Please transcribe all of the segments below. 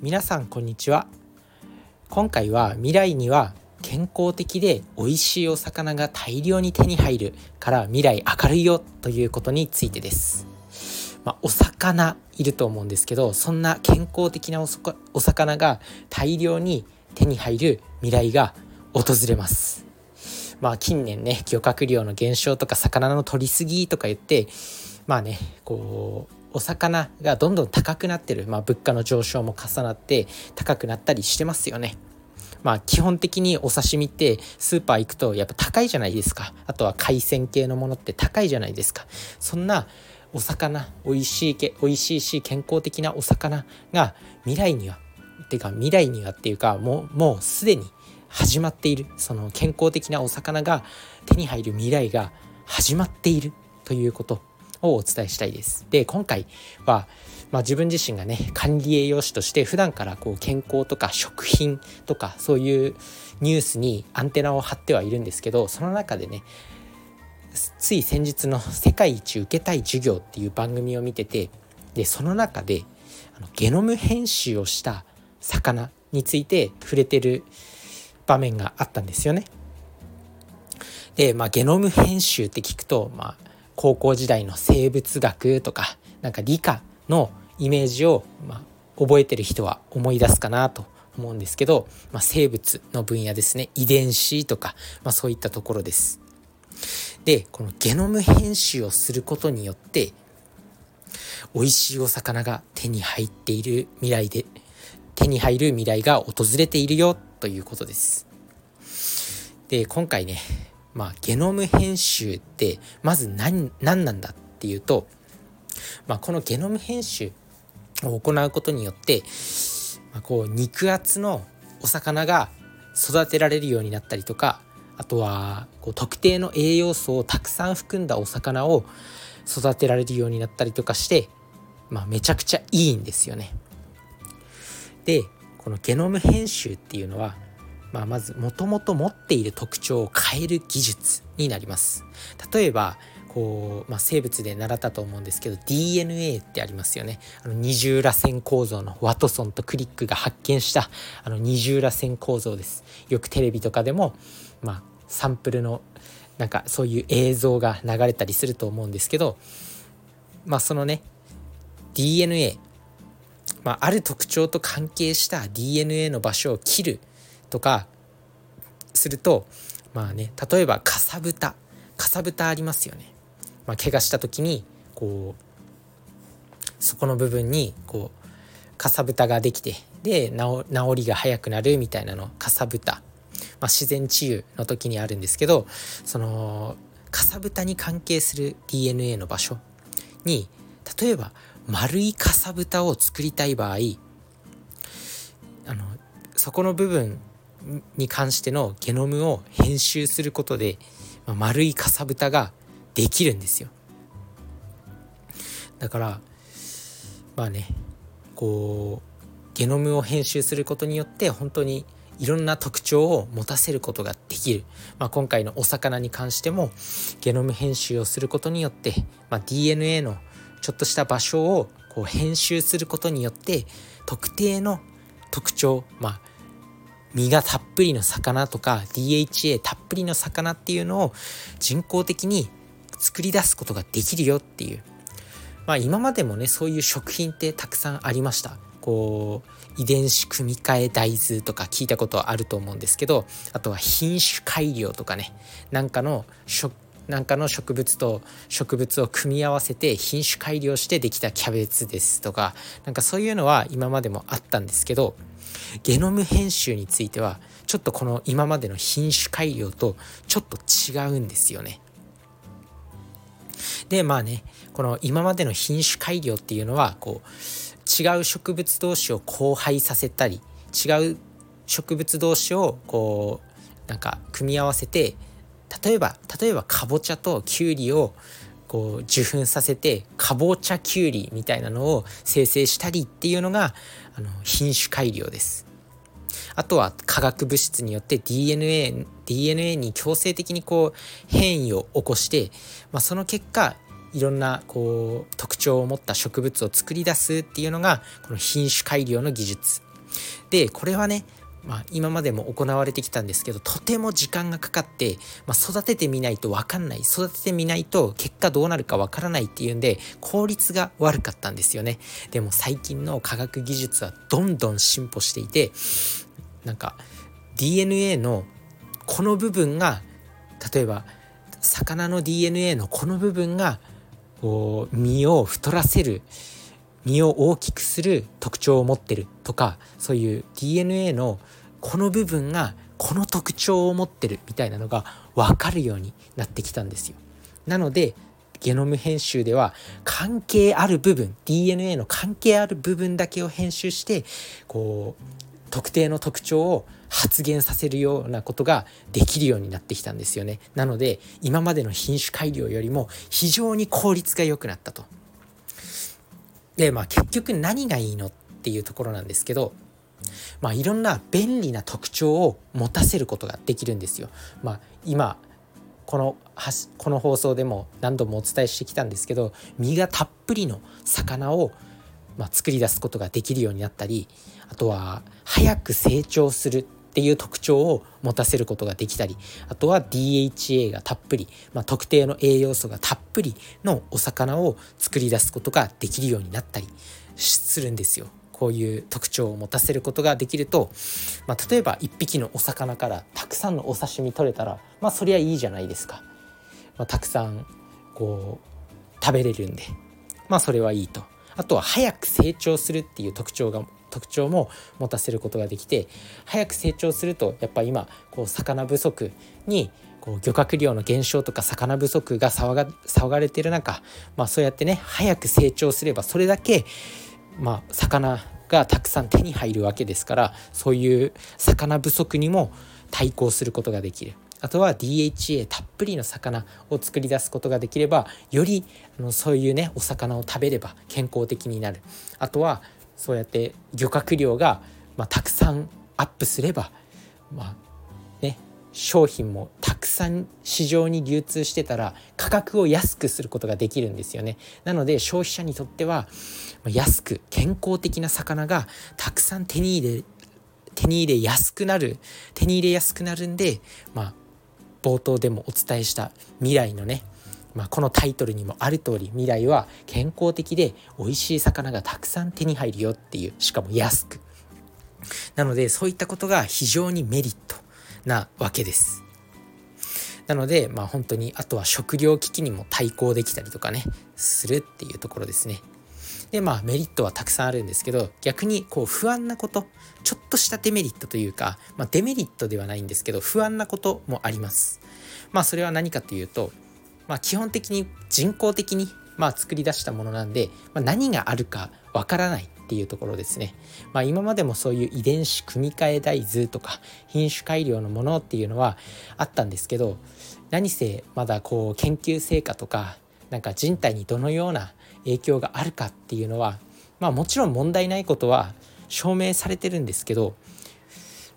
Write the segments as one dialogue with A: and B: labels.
A: 皆さんこんにちは。今回は未来には健康的で美味しいお魚が大量に手に入るから未来明るいよということについてです、まあ、お魚いると思うんですけどそんな健康的なお魚が大量に手に入る未来が訪れます。まあ近年ね漁獲量の減少とか魚の取りすぎとか言ってまあねこうお魚がどんどん高くなってる、まあ、物価の上昇も重なって高くなったりしてますよね。まあ基本的にお刺身ってスーパー行くとやっぱ高いじゃないですか。あとは海鮮系のものって高いじゃないですか。そんなお魚美味しいけ美味しいし健康的なお魚が未来にはてか未来にはっていうかもうもうすでに始まっているその健康的なお魚が手に入る未来が始まっているということをお伝えしたいです。で今回は、まあ、自分自身がね管理栄養士として普段からこう健康とか食品とかそういうニュースにアンテナを張ってはいるんですけどその中でねつい先日の「世界一受けたい授業」っていう番組を見ててでその中であのゲノム編集をした魚について触れてる場面があったんですよね。で、まあ、ゲノム編集って聞くと、まあ、高校時代の生物学とかなんか理科のイメージを、まあ、覚えてる人は思い出すかなと思うんですけど、まあ、生物の分野ですね遺伝子とか、まあ、そういったところです。でこのゲノム編集をすることによって美味しいお魚が手に入っている未来で手に入る未来が訪れているよということです。で今回ねまあ、ゲノム編集ってまず何何なんだっていうと、まあ、このゲノム編集を行うことによって、まあ、こう肉厚のお魚が育てられるようになったりとかあとはこう特定の栄養素をたくさん含んだお魚を育てられるようになったりとかして、まあ、めちゃくちゃいいんですよね。でこのゲノム編集っていうのはまあ、まずもともと持っている特徴を変える技術になります。例えばこう、まあ、生物で習ったと思うんですけど DNA ってありますよね。あの二重らせん構造のワトソンとクリックが発見したあの二重らせん構造です。よくテレビとかでも、まあ、サンプルのなんかそういう映像が流れたりすると思うんですけどまあそのね DNA まあ、ある特徴と関係した DNA の場所を切るとかするとまあね例えばかさぶたかさぶたありますよね。まあ、怪我した時にこうそこの部分にこうかさぶたができてで治りが早くなるみたいなのかさぶた、まあ、自然治癒の時にあるんですけどそのかさぶたに関係する DNA の場所に例えば丸いかさぶたを作りたい場合あのそこの部分に関してのゲノムを編集することで、ま、丸いかさぶたができるんですよ。だからまあねこうゲノムを編集することによって本当にいろんな特徴を持たせることができる、まあ、今回のお魚に関してもゲノム編集をすることによって、まあ、DNA のちょっとした場所をこう編集することによって特定の特徴、まあ、身がたっぷりの魚とか DHA たっぷりの魚っていうのを人工的に作り出すことができるよっていう。まあ今までもねそういう食品ってたくさんありました。こう遺伝子組み換え大豆とか聞いたことあると思うんですけどあとは品種改良とかねなんかの食なんかの植物と植物を組み合わせて品種改良してできたキャベツですとかなんかそういうのは今までもあったんですけどゲノム編集についてはちょっとこの今までの品種改良とちょっと違うんですよね。でまあねこの今までの品種改良っていうのはこう違う植物同士を交配させたり違う植物同士をこうなんか組み合わせて例えば例えばかぼちゃときゅうりをこう受粉させてかぼちゃきゅうりみたいなのを生成したりっていうのがあの品種改良です。あとは化学物質によって DNA, DNA に強制的にこう変異を起こして、まあ、その結果いろんなこう特徴を持った植物を作り出すっていうのがこの品種改良の技術でこれはねまあ、今までも行われてきたんですけどとても時間がかかって、まあ、育ててみないと分かんない。育ててみないと結果どうなるか分からないっていうんで効率が悪かったんですよね。でも最近の科学技術はどんどん進歩していてなんか DNA のこの部分が例えば魚の DNA のこの部分がこう身を太らせる。身を大きくする特徴を持ってるとかそういう DNA のこの部分がこの特徴を持ってるみたいなのが分かるようになってきたんですよ。なのでゲノム編集では関係ある部分 DNA の関係ある部分だけを編集してこう特定の特徴を発現させるようなことができるようになってきたんですよね。なので今までの品種改良よりも非常に効率が良くなったと。でまあ結局何がいいのっていうところなんですけどまあいろんな便利な特徴を持たせることができるんですよ。まあ今このこの放送でも何度もお伝えしてきたんですけど身がたっぷりの魚をまあ、作り出すことができるようになったりあとは早く成長するっていう特徴を持たせることができたりあとは DHA がたっぷり、まあ、特定の栄養素がたっぷりのお魚を作り出すことができるようになったりするんですよ。こういう特徴を持たせることができると、まあ、例えば1匹のお魚からたくさんのお刺身取れたらまあそりゃいいじゃないですか。まあ、たくさんこう食べれるんでまあそれはいいと。あとは早く成長するっていう特徴が特徴も持たせることができて早く成長するとやっぱ今こう魚不足にこう漁獲量の減少とか魚不足が騒が騒がれてる中、まあ、そうやってね早く成長すればそれだけ、まあ、魚がたくさん手に入るわけですからそういう魚不足にも対抗することができる。あとは DHA たっぷりの魚を作り出すことができればよりあのそういうねお魚を食べれば健康的になるあとはそうやって漁獲量が、まあ、たくさんアップすれば、まあね、商品もたくさん市場に流通してたら価格を安くすることができるんですよね。なので消費者にとっては安く健康的な魚がたくさん手に入れ手に入れやすくなる手に入れやすくなるんで、まあ、冒頭でもお伝えした未来のねまあ、このタイトルにもある通り未来は健康的で美味しい魚がたくさん手に入るよっていうしかも安く。なのでそういったことが非常にメリットなわけです。なのでまあ本当にあとは食料危機にも対抗できたりとかねするっていうところですね。でまあメリットはたくさんあるんですけど逆にこう不安なことちょっとしたデメリットというか、まあ、デメリットではないんですけど不安なこともありますまあそれは何かというとまあ、基本的に人工的にまあ作り出したものなんで、まあ、何があるかわからないっていうところですね。まあ、今までもそういう遺伝子組み換え大豆とか品種改良のものっていうのはあったんですけど何せまだこう研究成果とかなんか人体にどのような影響があるかっていうのは、まあ、もちろん問題ないことは証明されてるんですけど、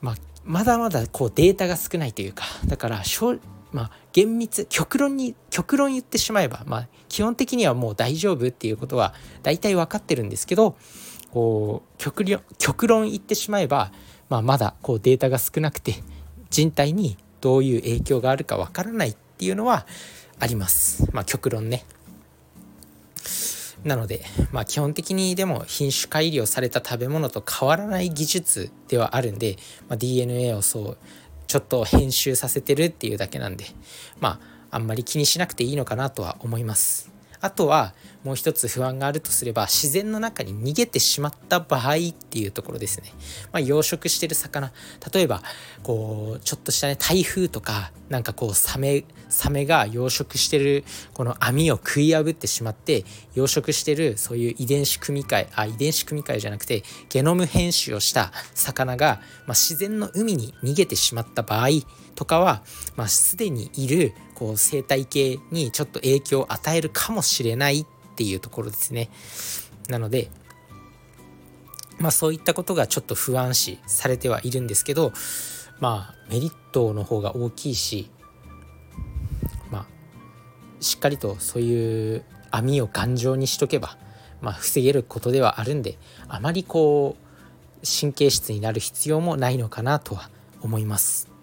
A: まあ、まだまだこうデータが少ないというかだからまあ、厳密極論に極論言ってしまえば、まあ、基本的にはもう大丈夫っていうことは大体分かってるんですけどこう極論極論言ってしまえば、まあ、まだこうデータが少なくて人体にどういう影響があるか分からないっていうのはあります。まあ、極論ねなので、まあ、基本的にでも品種改良された食べ物と変わらない技術ではあるんで、まあ、DNA をそうちょっと編集させてるっていうだけなんでまああんまり気にしなくていいのかなとは思いますあとはもう一つ不安があるとすれば自然の中に逃げてしまった場合っていうところですね、まあ、養殖してる魚。例えばこうちょっとしたね台風とかなんかこうサメサメが養殖してるこの網を食い破ってしまって養殖してるそういう遺伝子組み換えあ遺伝子組み換えじゃなくてゲノム編集をした魚が、まあ、自然の海に逃げてしまった場合とかは、まあ、すでにいるこう生態系にちょっと影響を与えるかもしれないっていうところですね。なのでまあそういったことがちょっと不安視されてはいるんですけどまあメリットの方が大きいしまあしっかりとそういう網を頑丈にしとけば、まあ、防げることではあるんであまりこう神経質になる必要もないのかなとは思います。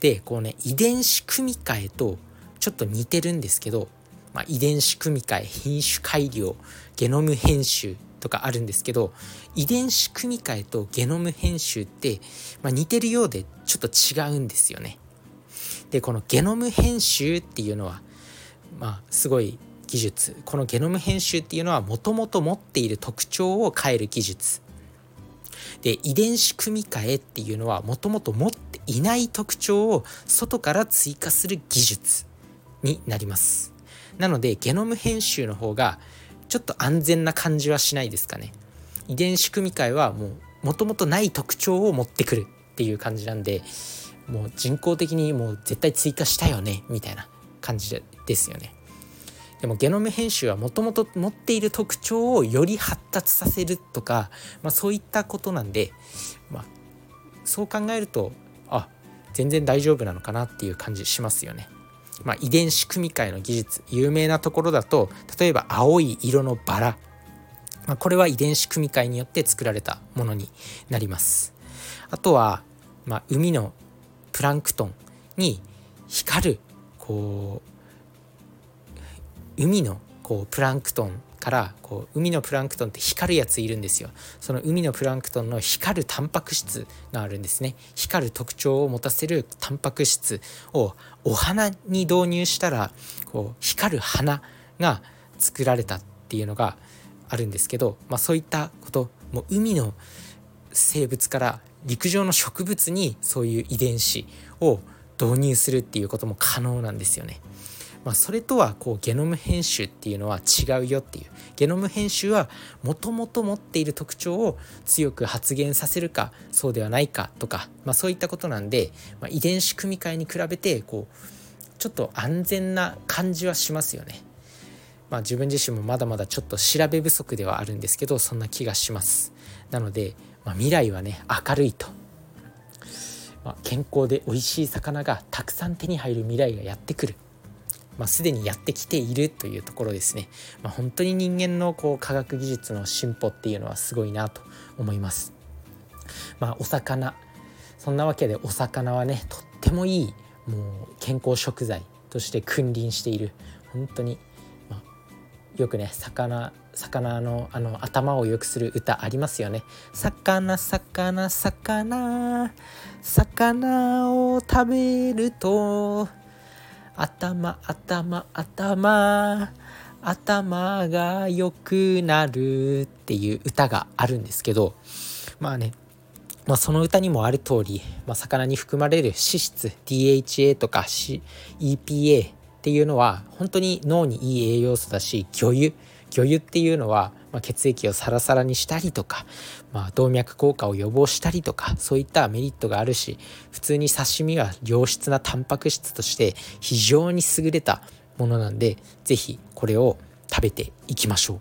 A: でこうね遺伝子組み換えとちょっと似てるんですけど、まあ、遺伝子組み換え品種改良ゲノム編集とかあるんですけど遺伝子組み換えとゲノム編集って、まあ、似てるようでちょっと違うんですよね。でこのゲノム編集っていうのはまあすごい技術このゲノム編集っていうのはもともと持っている特徴を変える技術で遺伝子組み換えっていうのはもともと持っいない特徴を外から追加する技術になります。なのでゲノム編集の方がちょっと安全な感じはしないですかね。遺伝子組み換えはもうもともとない特徴を持ってくるっていう感じなんでもう人工的にもう絶対追加したよねみたいな感じですよね。でもゲノム編集はもともと持っている特徴をより発達させるとか、まあ、そういったことなんで、まあ、そう考えるとあ全然大丈夫なのかなっていう感じしますよね。まあ、遺伝子組み換えの技術有名なところだと例えば青い色のバラ、まあ、これは遺伝子組み換えによって作られたものになります。あとは、まあ、海のプランクトンに光るこう海のこうプランクトンからこう海のプランクトンって光るやついるんですよその海のプランクトンの光るタンパク質があるんですね光る特徴を持たせるタンパク質をお花に導入したらこう光る花が作られたっていうのがあるんですけど、まあ、そういったこともう海の生物から陸上の植物にそういう遺伝子を導入するっていうことも可能なんですよね。まあ、それとはこうゲノム編集っていうのは違うよっていうゲノム編集はもともと持っている特徴を強く発現させるかそうではないかとか、まあ、そういったことなんで、まあ、遺伝子組み換えに比べてこうちょっと安全な感じはしますよね。まあ、自分自身もまだまだちょっと調べ不足ではあるんですけどそんな気がします。なので、まあ、未来はね明るいと。まあ、健康で美味しい魚がたくさん手に入る未来がやってくるまあ、すでにやってきているというところですね、まあ、本当に人間のこう科学技術の進歩っていうのはすごいなと思います。まあ、お魚そんなわけでお魚はねとってもいいもう健康食材として君臨している本当に、まあ、よくね魚魚のあの頭を良くする歌ありますよね。魚魚魚魚を食べると頭頭頭。頭が良くなるっていう歌があるんですけどまあねまあ、その歌にもある通り、まあ、魚に含まれる脂質 DHA とか EPA っていうのは本当に脳にいい栄養素だし魚油魚油っていうのは、まあ、血液をサラサラにしたりとか、まあ、動脈硬化を予防したりとかそういったメリットがあるし普通に刺身は良質なタンパク質として非常に優れたものなんで是非これを食べていきましょう。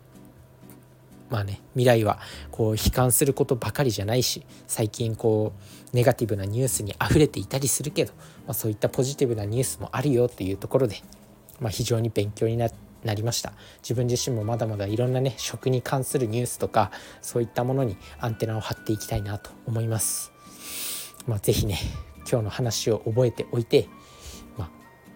A: まあね未来はこう悲観することばかりじゃないし最近こうネガティブなニュースにあふれていたりするけど、まあ、そういったポジティブなニュースもあるよっていうところで、まあ、非常に勉強になってなりました。自分自身もまだまだいろんなね食に関するニュースとかそういったものにアンテナを張っていきたいなと思います。まあ是非ね今日の話を覚えておいて、まあ、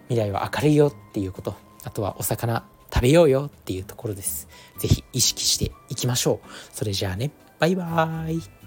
A: 未来は明るいよっていうことあとはお魚食べようよっていうところです。是非意識していきましょう。それじゃあねバイバーイ。